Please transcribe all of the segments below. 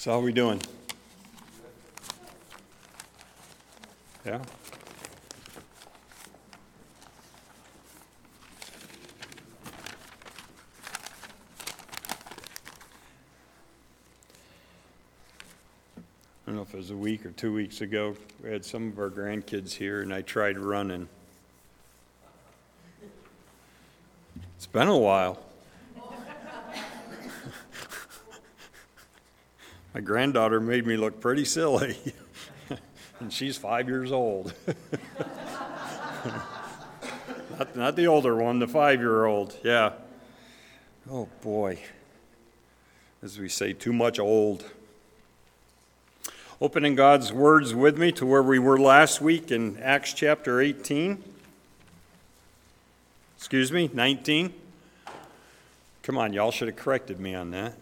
So how are we doing? Yeah? I don't know if it was a week or two weeks ago, we had some of our grandkids here and I tried running. It's been a while. My granddaughter made me look pretty silly, and she's five years old. not, not the older one, the five year old, yeah. Oh boy. As we say, too much old. Opening God's words with me to where we were last week in Acts chapter 18. Excuse me, 19. Come on, y'all should have corrected me on that.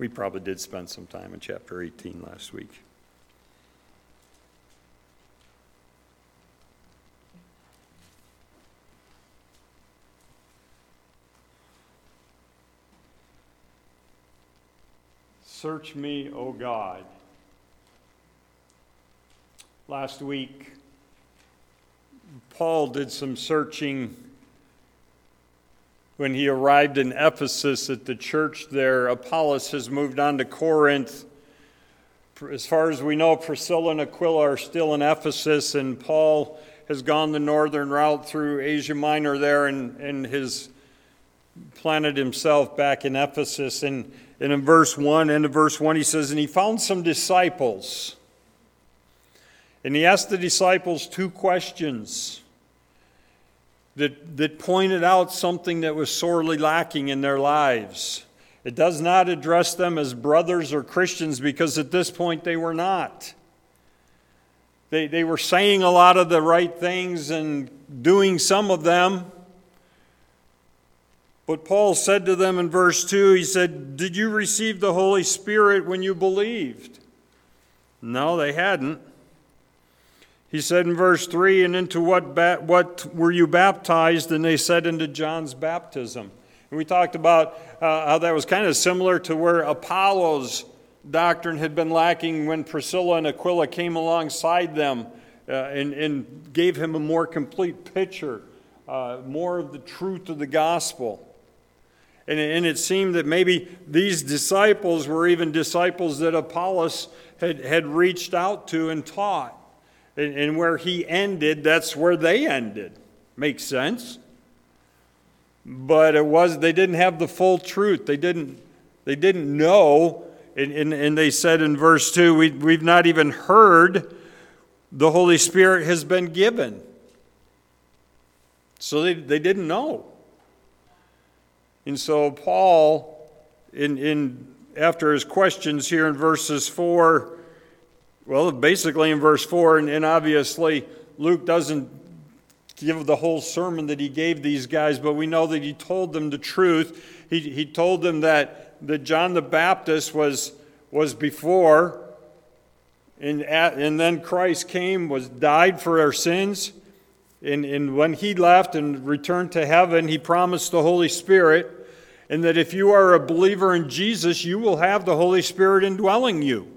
We probably did spend some time in chapter 18 last week. Search me, O God. Last week, Paul did some searching when he arrived in Ephesus at the church there. Apollos has moved on to Corinth. As far as we know, Priscilla and Aquila are still in Ephesus, and Paul has gone the northern route through Asia Minor there and, and has planted himself back in Ephesus. And and in verse 1, end of verse 1, he says, And he found some disciples. And he asked the disciples two questions that, that pointed out something that was sorely lacking in their lives. It does not address them as brothers or Christians because at this point they were not. They, they were saying a lot of the right things and doing some of them, but Paul said to them in verse 2, he said, Did you receive the Holy Spirit when you believed? No, they hadn't. He said in verse 3, And into what, ba- what were you baptized? And they said, Into John's baptism. And we talked about uh, how that was kind of similar to where Apollos' doctrine had been lacking when Priscilla and Aquila came alongside them uh, and, and, gave him a more complete picture, uh, more of the truth of the gospel. And, and it seemed that maybe these disciples were even disciples that Apollos had, had reached out to and taught. And, where he ended, that's where they ended. Makes sense. But it was they didn't have the full truth. They didn't they didn't know. And, and, and they said in verse 2, we, we've not even heard the Holy Spirit has been given. So they, they didn't know. And so Paul, in, in after his questions here in verses 4, well, basically in verse 4, and, and obviously Luke doesn't give the whole sermon that he gave these guys, but we know that he told them the truth. He, he told them that, that John the Baptist was, was before, and, at, and then Christ came, was died for our sins. And, and when he left and returned to heaven, he promised the Holy Spirit and that if you are a believer in Jesus, you will have the Holy Spirit indwelling you.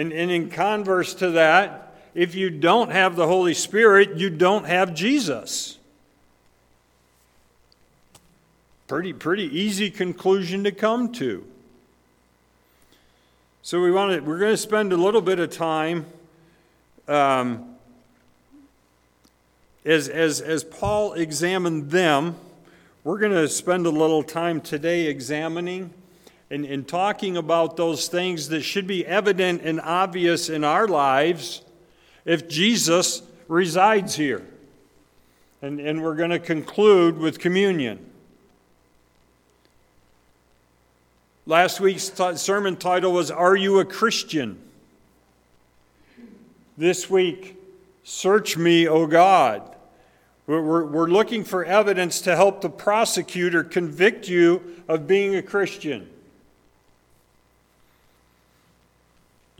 And, and in converse to that, if you don't have the Holy Spirit, you don't have Jesus. Pretty, pretty easy conclusion to come to. So we want to, we're going to spend a little bit of time um, as, as, as Paul examined them we're going to spend a little time today examining and, talking about those things that should be evident and obvious in our lives if Jesus resides here. And, and we're going to conclude with communion. Last week's t- sermon title was Are You a Christian? This week, Search Me, O God. We're, we're looking for evidence to help the prosecutor convict you of being a Christian.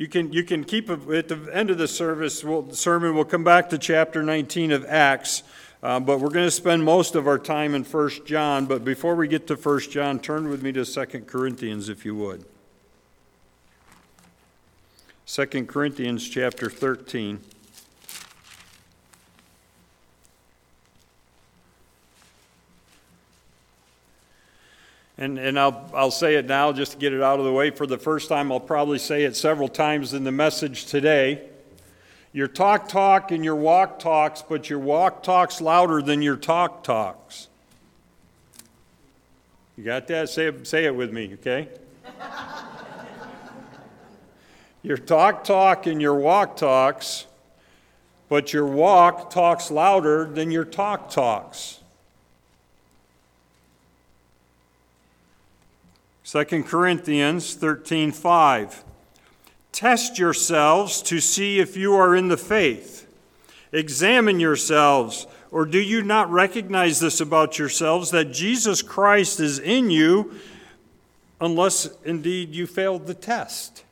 You can, you can keep it at the end of the service, we'll, the sermon, we'll come back to chapter 19 of Acts. Uh, but we're going to spend most of our time in 1 John. But before we get to 1 John, turn with me to 2 Corinthians, if you would. 2 Corinthians chapter 13. And, and I'll, I'll say it now just to get it out of the way. For the first time, I'll probably say it several times in the message today. Your talk talk and your walk talks, but your walk talks louder than your talk talks. You got that? Say say it with me, okay? your talk talk and your walk talks, but your walk talks louder than your talk talks. 2 Corinthians 13:5 Test yourselves to see if you are in the faith. Examine yourselves, or do you not recognize this about yourselves that Jesus Christ is in you unless indeed you failed the test?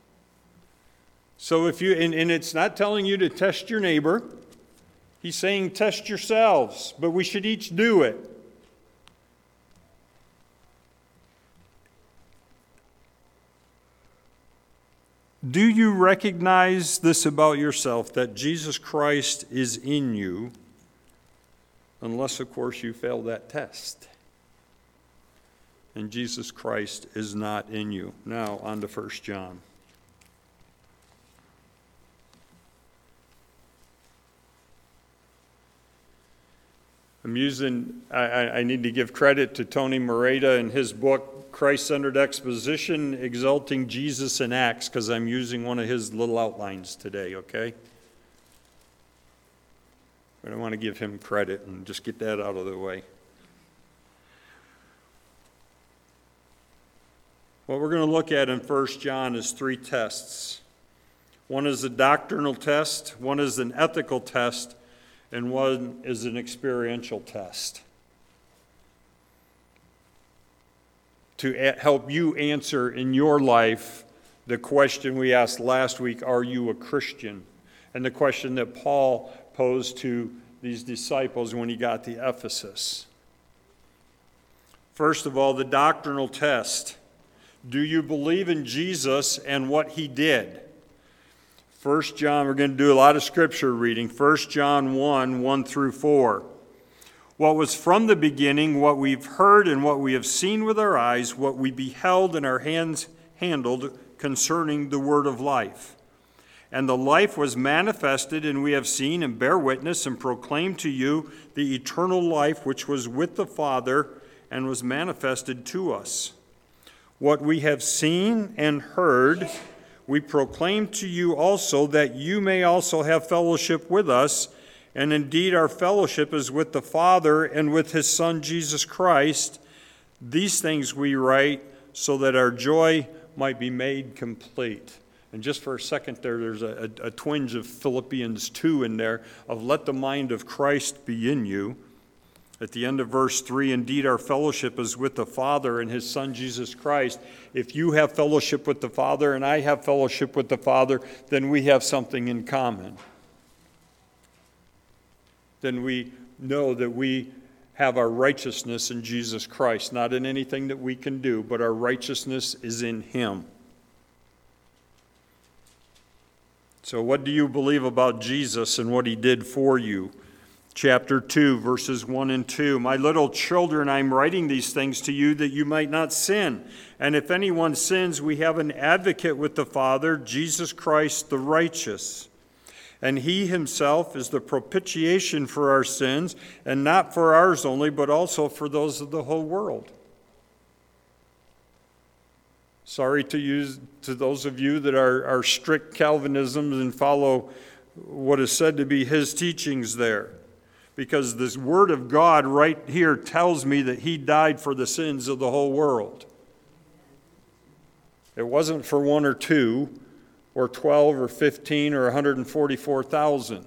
So if you and, and it's not telling you to test your neighbor, he's saying test yourselves, but we should each do it. Do you recognize this about yourself that Jesus Christ is in you? Unless, of course, you fail that test. And Jesus Christ is not in you. Now, on to 1 John. I'm using, I, I need to give credit to Tony Merida and his book, Christ centered exposition, exalting Jesus in Acts, because I'm using one of his little outlines today, okay? But I want to give him credit and just get that out of the way. What we're going to look at in 1 John is three tests. One is a doctrinal test, one is an ethical test, and one is an experiential test. to help you answer in your life the question we asked last week Are you a Christian? And the question that Paul posed to these disciples when he got to Ephesus. First of all, the doctrinal test. Do you believe in Jesus and what he did? 1 John, we're going to do a lot of scripture reading. 1 John 1 1 through 4 what was from the beginning, what we've heard and what we have seen with our eyes, what we beheld and our hands handled concerning the word of life. And the life was manifested, and we have seen and bear witness and proclaim to you the eternal life which was with the Father and was manifested to us. What we have seen and heard, we proclaim to you also, that you may also have fellowship with us. And indeed, our fellowship is with the Father and with his Son, Jesus Christ. These things we write so that our joy might be made complete. And just for a second there, there's a, a, a, twinge of Philippians 2 in there of let the mind of Christ be in you. At the end of verse 3, indeed, our fellowship is with the Father and his Son, Jesus Christ. If you have fellowship with the Father and I have fellowship with the Father, then we have something in common then we know that we have our righteousness in Jesus Christ, not in anything that we can do, but our righteousness is in Him. So, what do you believe about Jesus and what He did for you? Chapter 2, verses 1 and 2. My little children, I'm writing these things to you that you might not sin. And if anyone sins, we have an advocate with the Father, Jesus Christ the righteous and he himself is the propitiation for our sins, and not for ours only, but also for those of the whole world. Sorry to use to those of you that are, are strict Calvinisms and follow what is said to be his teachings there. Because this word of God right here tells me that he died for the sins of the whole world. It wasn't for one or two, or 12 or 15 or 144,000.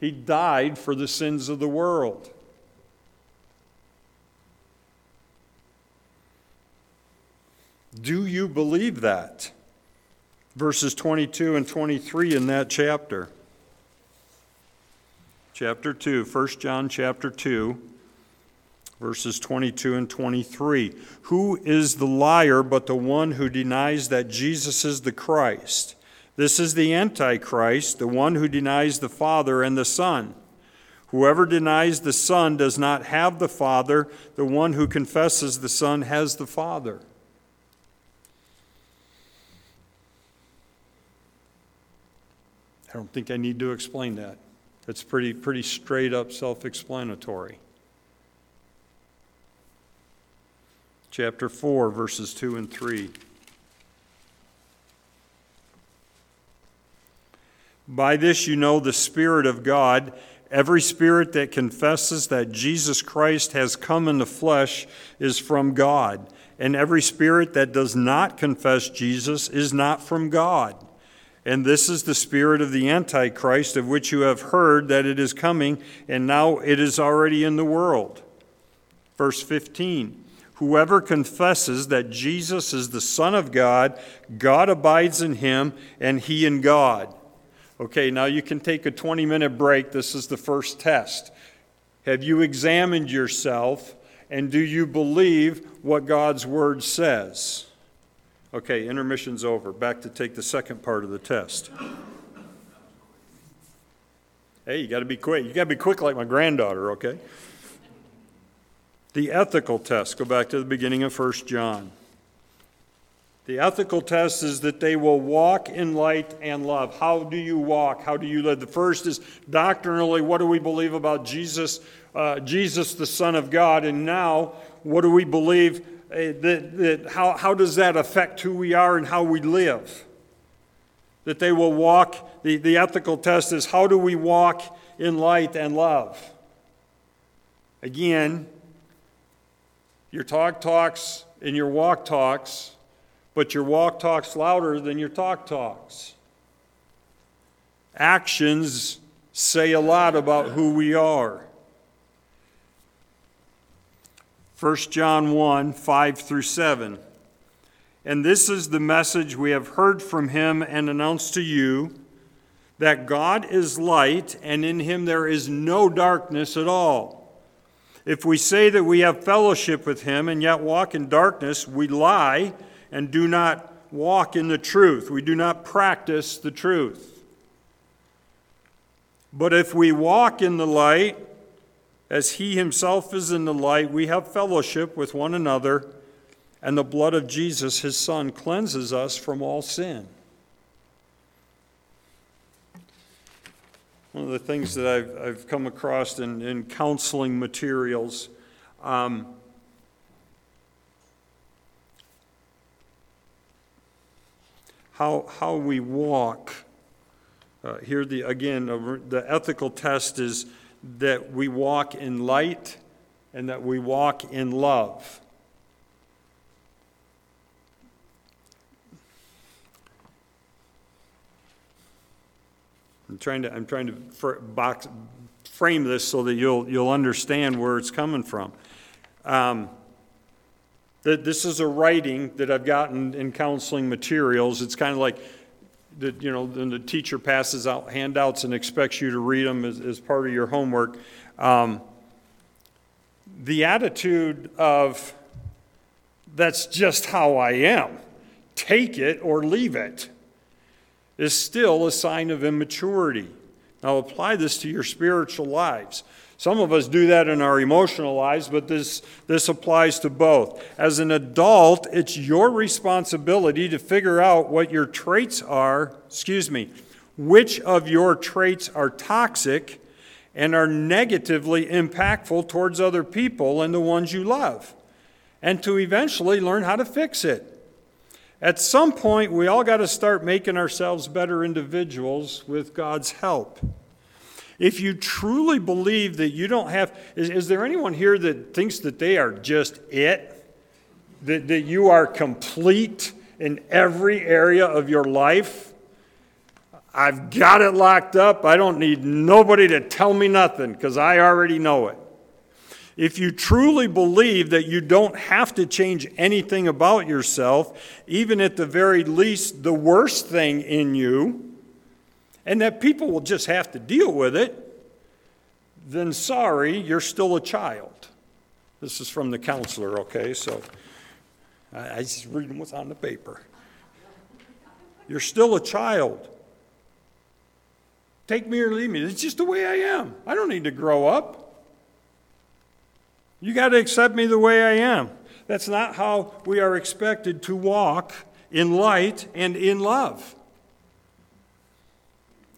He died for the sins of the world. Do you believe that? Verses 22 and 23 in that chapter. Chapter 2, 1 John chapter 2, verses 22 and 23. Who is the liar but the one who denies that Jesus is the Christ? This is the Antichrist, the one who denies the Father and the Son. Whoever denies the Son does not have the Father. The one who confesses the Son has the Father. I don't think I need to explain that. It's pretty, pretty straight up self explanatory. Chapter 4, verses 2 and 3. By this you know the Spirit of God. Every spirit that confesses that Jesus Christ has come in the flesh is from God, and every spirit that does not confess Jesus is not from God. And this is the spirit of the Antichrist, of which you have heard that it is coming, and now it is already in the world. Verse 15 Whoever confesses that Jesus is the Son of God, God abides in him, and he in God. Okay, now you can take a 20 minute break. This is the first test. Have you examined yourself, and do you believe what God's Word says? Okay, intermission's over. Back to take the second part of the test. Hey, you got to be quick. You got to be quick like my granddaughter, okay? The ethical test. Go back to the beginning of 1 John. The ethical test is that they will walk in light and love. How do you walk? How do you live? The first is doctrinally, what do we believe about Jesus, uh, Jesus, the Son of God? And now, what do we believe that, that how, how does that affect who we are and how we live? That they will walk, the, the ethical test is how do we walk in light and love? Again, your talk talks and your walk talks, but your walk talks louder than your talk talks. Actions say a lot about who we are. 1 John 1 5 through 7. And this is the message we have heard from him and announced to you that God is light, and in him there is no darkness at all. If we say that we have fellowship with him and yet walk in darkness, we lie and do not walk in the truth. We do not practice the truth. But if we walk in the light, as he himself is in the light, we have fellowship with one another, and the blood of Jesus, his Son, cleanses us from all sin. One of the things that I've, I've come across in, in counseling materials. Um, how, how we walk. Uh, here, the, again, the ethical test is that we walk in light and that we walk in love. I'm trying to, I'm trying to fr- box, frame this so that you'll, you'll understand where it's coming from. Um, that this is a writing that I've gotten in counseling materials. It's kind of like that, you know, then the teacher passes out handouts and expects you to read them as, as part of your homework. Um, the attitude of, that's just how I am, take it or leave it, is still a sign of immaturity. Now apply this to your spiritual lives. Some of us do that in our emotional lives, but this, this applies to both. As an adult, it's your responsibility to figure out what your traits are, excuse me, which of your traits are toxic and are negatively impactful towards other people and the ones you love, and to eventually learn how to fix it. At some point, we all got to start making ourselves better individuals with God's help. If you truly believe that you don't have, is, is there anyone here that thinks that they are just it? That, that you are complete in every area of your life? I've got it locked up. I don't need nobody to tell me nothing because I already know it. If you truly believe that you don't have to change anything about yourself, even at the very least, the worst thing in you, and that people will just have to deal with it, then sorry, you're still a child. This is from the counselor, okay? So I, I just reading what's on the paper. You're still a child. Take me or leave me. It's just the way I am. I don't need to grow up. You got to accept me the way I am. That's not how we are expected to walk in light and in love.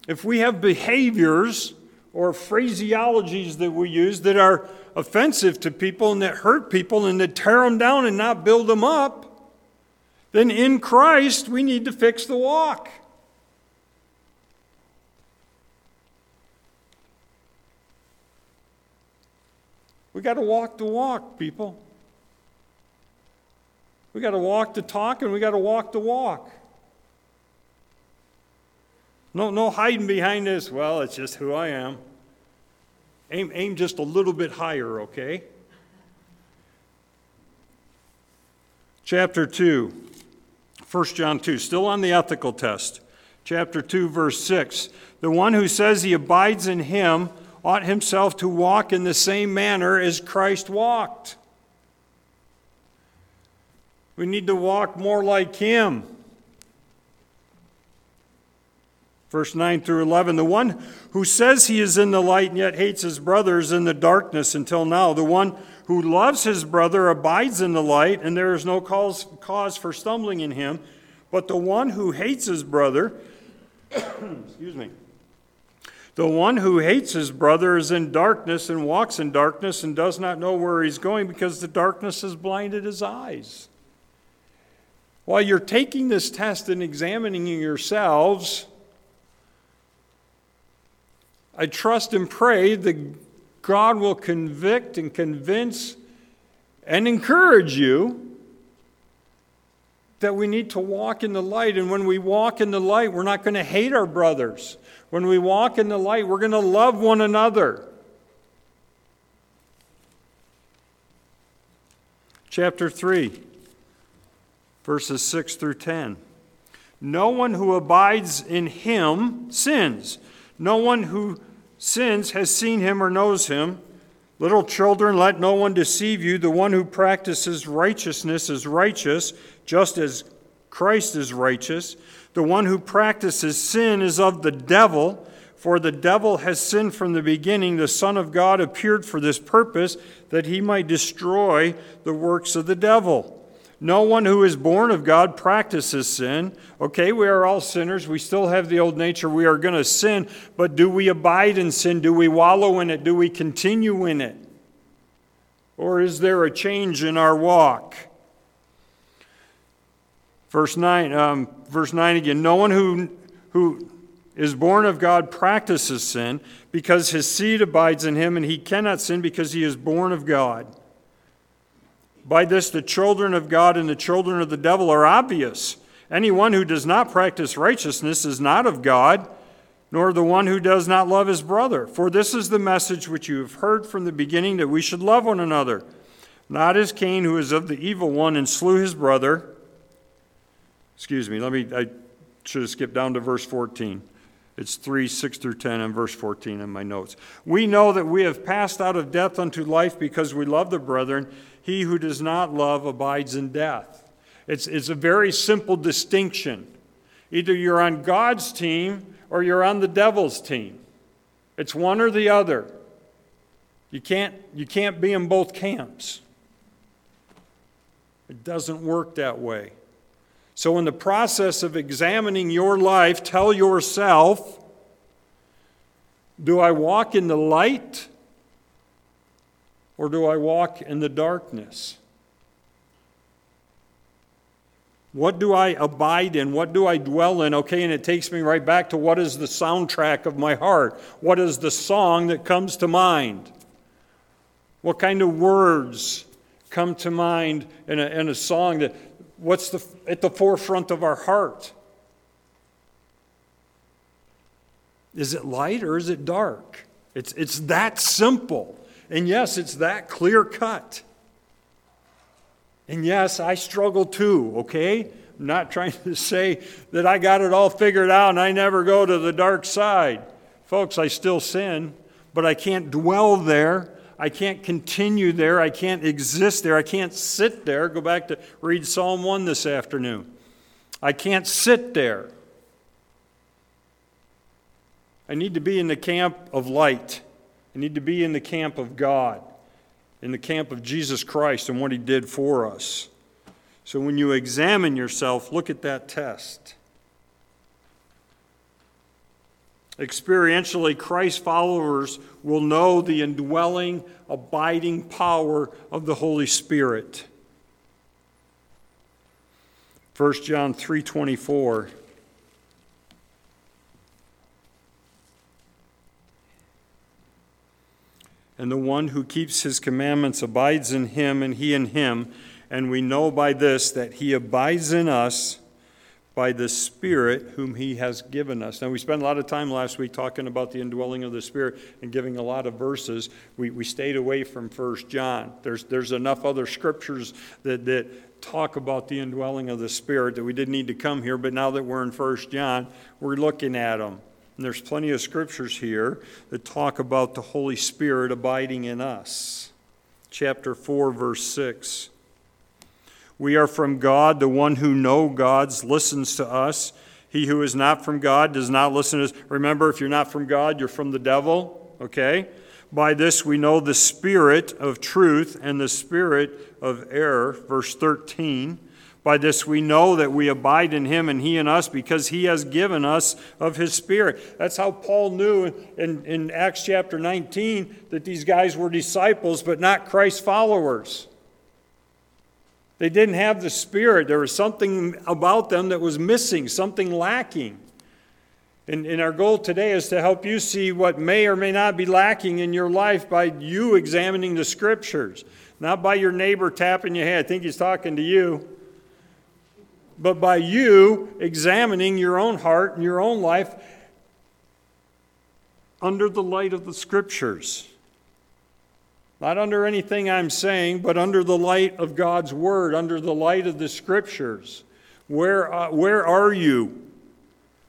If we have behaviors or phraseologies that we use that are offensive to people and that hurt people and that tear them down and not build them up, then in Christ we need to fix the walk. We got to walk the walk, people. We got to walk the talk and we got to walk the walk. No, no hiding behind this. Well, it's just who I am. Aim, aim just a little bit higher, okay? Chapter 2, 1 John 2, still on the ethical test. Chapter 2, verse 6. The one who says he abides in him ought himself to walk in the same manner as Christ walked. We need to walk more like him. Verse 9 through 11 The one who says he is in the light and yet hates his brother is in the darkness until now. The one who loves his brother abides in the light, and there is no cause, cause for stumbling in him. But the one who hates his brother, excuse me, the one who hates his brother is in darkness and walks in darkness and does not know where he's going because the darkness has blinded his eyes. While you're taking this test and examining yourselves, I trust and pray that God will convict and convince and encourage you that we need to walk in the light. And when we walk in the light, we're not going to hate our brothers. When we walk in the light, we're going to love one another. Chapter 3, verses 6 through 10. No one who abides in him sins. No one who sins has seen him or knows him. Little children, let no one deceive you. The one who practices righteousness is righteous, just as Christ is righteous. The one who practices sin is of the devil, for the devil has sinned from the beginning. The Son of God appeared for this purpose, that he might destroy the works of the devil. No one who is born of God practices sin. Okay, we are all sinners. We still have the old nature. We are going to sin. But do we abide in sin? Do we wallow in it? Do we continue in it? Or is there a change in our walk? Verse 9, um, verse 9 again No one who, who is born of God practices sin because his seed abides in him, and he cannot sin because he is born of God. By this, the children of God and the children of the devil are obvious. Anyone who does not practice righteousness is not of God, nor the one who does not love his brother. For this is the message which you have heard from the beginning that we should love one another. Not as Cain, who is of the evil one and slew his brother. Excuse me, let me, I should have skipped down to verse 14. It's 3, 6 through 10, and verse 14 in my notes. We know that we have passed out of death unto life because we love the brethren. He who does not love abides in death. It's, it's a very simple distinction. Either you're on God's team or you're on the devil's team. It's one or the other. You can't, you can't be in both camps. It doesn't work that way. So, in the process of examining your life, tell yourself do I walk in the light or do I walk in the darkness? What do I abide in? What do I dwell in? Okay, and it takes me right back to what is the soundtrack of my heart? What is the song that comes to mind? What kind of words come to mind in a, in a song that, what's the, at the forefront of our heart? Is it light or is it dark? It's, it's that simple. And yes, it's that clear cut. And yes, I struggle too, okay? I'm not trying to say that I got it all figured out and I never go to the dark side. Folks, I still sin, but I can't dwell there. I can't continue there. I can't exist there. I can't sit there. Go back to read Psalm 1 this afternoon. I can't sit there. I need to be in the camp of light. I need to be in the camp of God, in the camp of Jesus Christ and what He did for us. So when you examine yourself, look at that test. Experientially, Christ followers will know the indwelling, abiding power of the Holy Spirit. 1 John 3:24 And the one who keeps his commandments abides in him and he in him, and we know by this that he abides in us by the Spirit whom He has given us. Now, we spent a lot of time last week talking about the indwelling of the Spirit and giving a lot of verses. We, we stayed away from First John. There's, there's enough other scriptures that, that talk about the indwelling of the Spirit that we didn't need to come here, but now that we're in First John, we're looking at them. And there's plenty of scriptures here that talk about the Holy Spirit abiding in us. Chapter 4, verse 6. We are from God. The one who know God's listens to us. He who is not from God does not listen to us. Remember, if you're not from God, you're from the devil. Okay? By this we know the spirit of truth and the spirit of error. Verse 13. By this we know that we abide in him and he in us because he has given us of his spirit. That's how Paul knew in, in Acts chapter 19 that these guys were disciples but not Christ followers. They didn't have the Spirit. There was something about them that was missing, something lacking. And, and, our goal today is to help you see what may or may not be lacking in your life by you examining the Scriptures, not by your neighbor tapping your head. I think he's talking to you. But by you examining your own heart and your own life under the light of the Scriptures. Not under anything I'm saying, but under the light of God's Word, under the light of the Scriptures. Where, uh, where are you?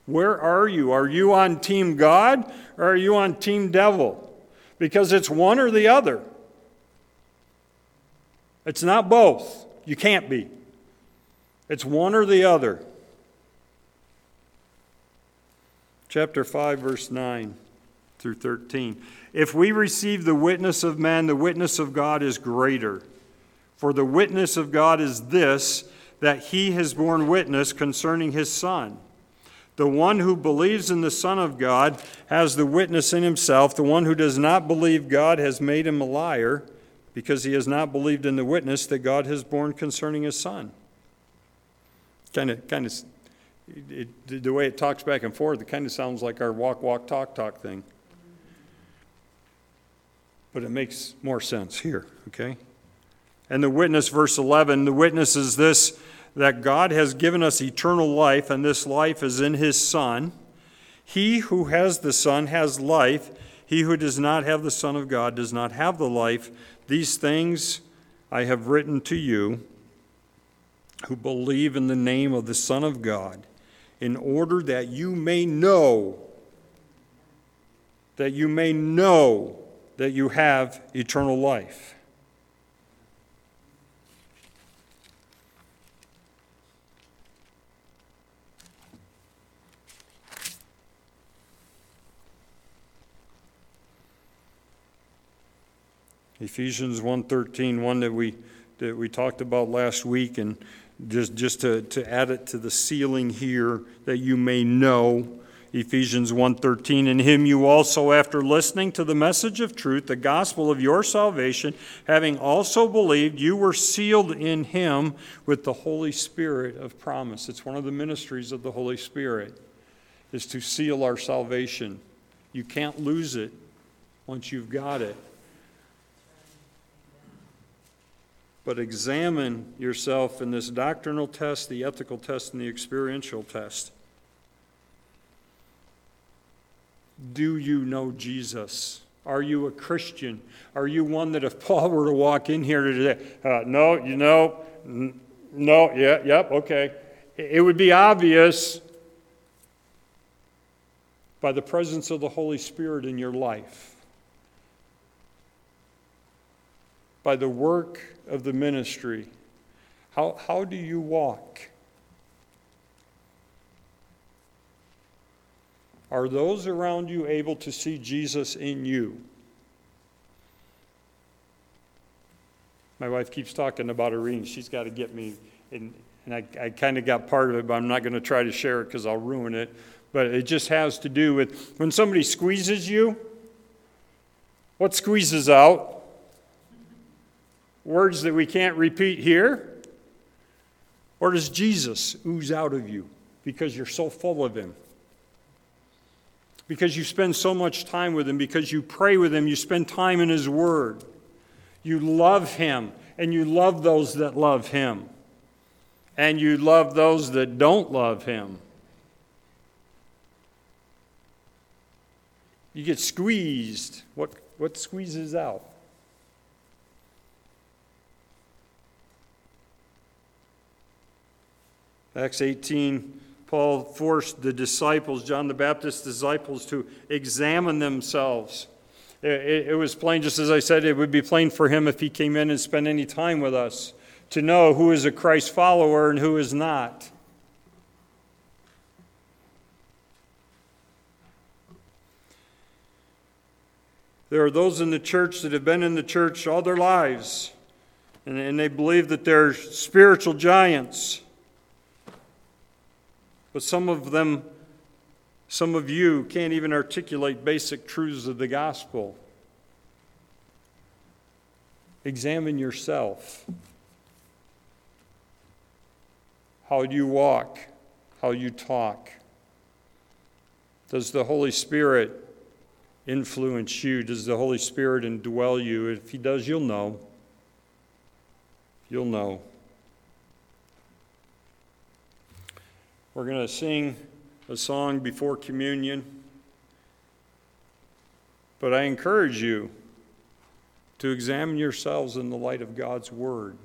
Where are you? Are you on Team God or are you on Team Devil? Because it's one or the other. It's not both. You can't be. It's one or the other. Chapter 5, verse 9 through 13. If we receive the witness of man, the witness of God is greater. For the witness of God is this that he has borne witness concerning his Son. The one who believes in the Son of God has the witness in himself. The one who does not believe God has made him a liar because he has not believed in the witness that God has borne concerning his Son. Kind of, kind of, it, the way it talks back and forth, it kind of sounds like our walk, walk, talk, talk thing but it makes more sense here, okay? And the witness, verse 11, the witness is this that God has given us eternal life, and this life is in his Son. He who has the Son has life. He who does not have the Son of God does not have the life. These things I have written to you who believe in the name of the Son of God, in order that you may know, that you may know that you have eternal life. Ephesians 1:13, one that we that we talked about last week, and just just to, to add it to the ceiling here, that you may know Ephesians 1:13 in him you also after listening to the message of truth the gospel of your salvation having also believed you were sealed in him with the holy spirit of promise. It's one of the ministries of the holy spirit is to seal our salvation. You can't lose it once you've got it but examine yourself in this doctrinal test the ethical test and the experiential test Do you know Jesus? Are you a Christian? Are you one that if Paul were to walk in here today, uh, no, you know, n- no, yeah, yep, okay. It would be obvious by the presence of the Holy Spirit in your life by the work of the ministry. How, how do you walk? Are those around you able to see Jesus in you? My wife keeps talking about a ring. She's got to get me, and, and I, I kind of got part of it, but I'm not going to try to share it because I'll ruin it. But it just has to do with when somebody squeezes you, what squeezes out? Words that we can't repeat here? Or does Jesus ooze out of you because you're so full of Him? Because you spend so much time with Him, because you pray with Him, you spend time in His Word. You love Him, and you love those that love Him. And you love those that don't love Him. You get squeezed. What, what squeezes out? Acts 18, Paul forced the disciples, John the Baptist's disciples, to examine themselves. It, it, was plain, just as I said, it would be plain for him if he came in and spent any time with us to know who is a Christ follower and who is not. There are those in the church that have been in the church all their lives, and, and they believe that they're spiritual giants. But some of them, some of you, can't even articulate basic truths of the gospel. Examine yourself. How you walk, how you talk. Does the Holy Spirit influence you? Does the Holy Spirit indwell you? If He does, you'll know. You'll know. We're going to sing a song before communion. But I encourage you to examine yourselves in the light of God's Word.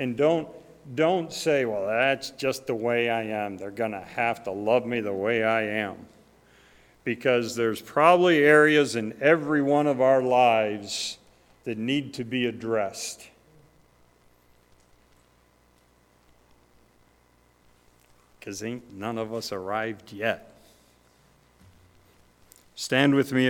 And don't, don't say, well, that's just the way I am. They're going to have to love me the way I am. Because there's probably areas in every one of our lives that need to be addressed. Because ain't none of us arrived yet. Stand with me if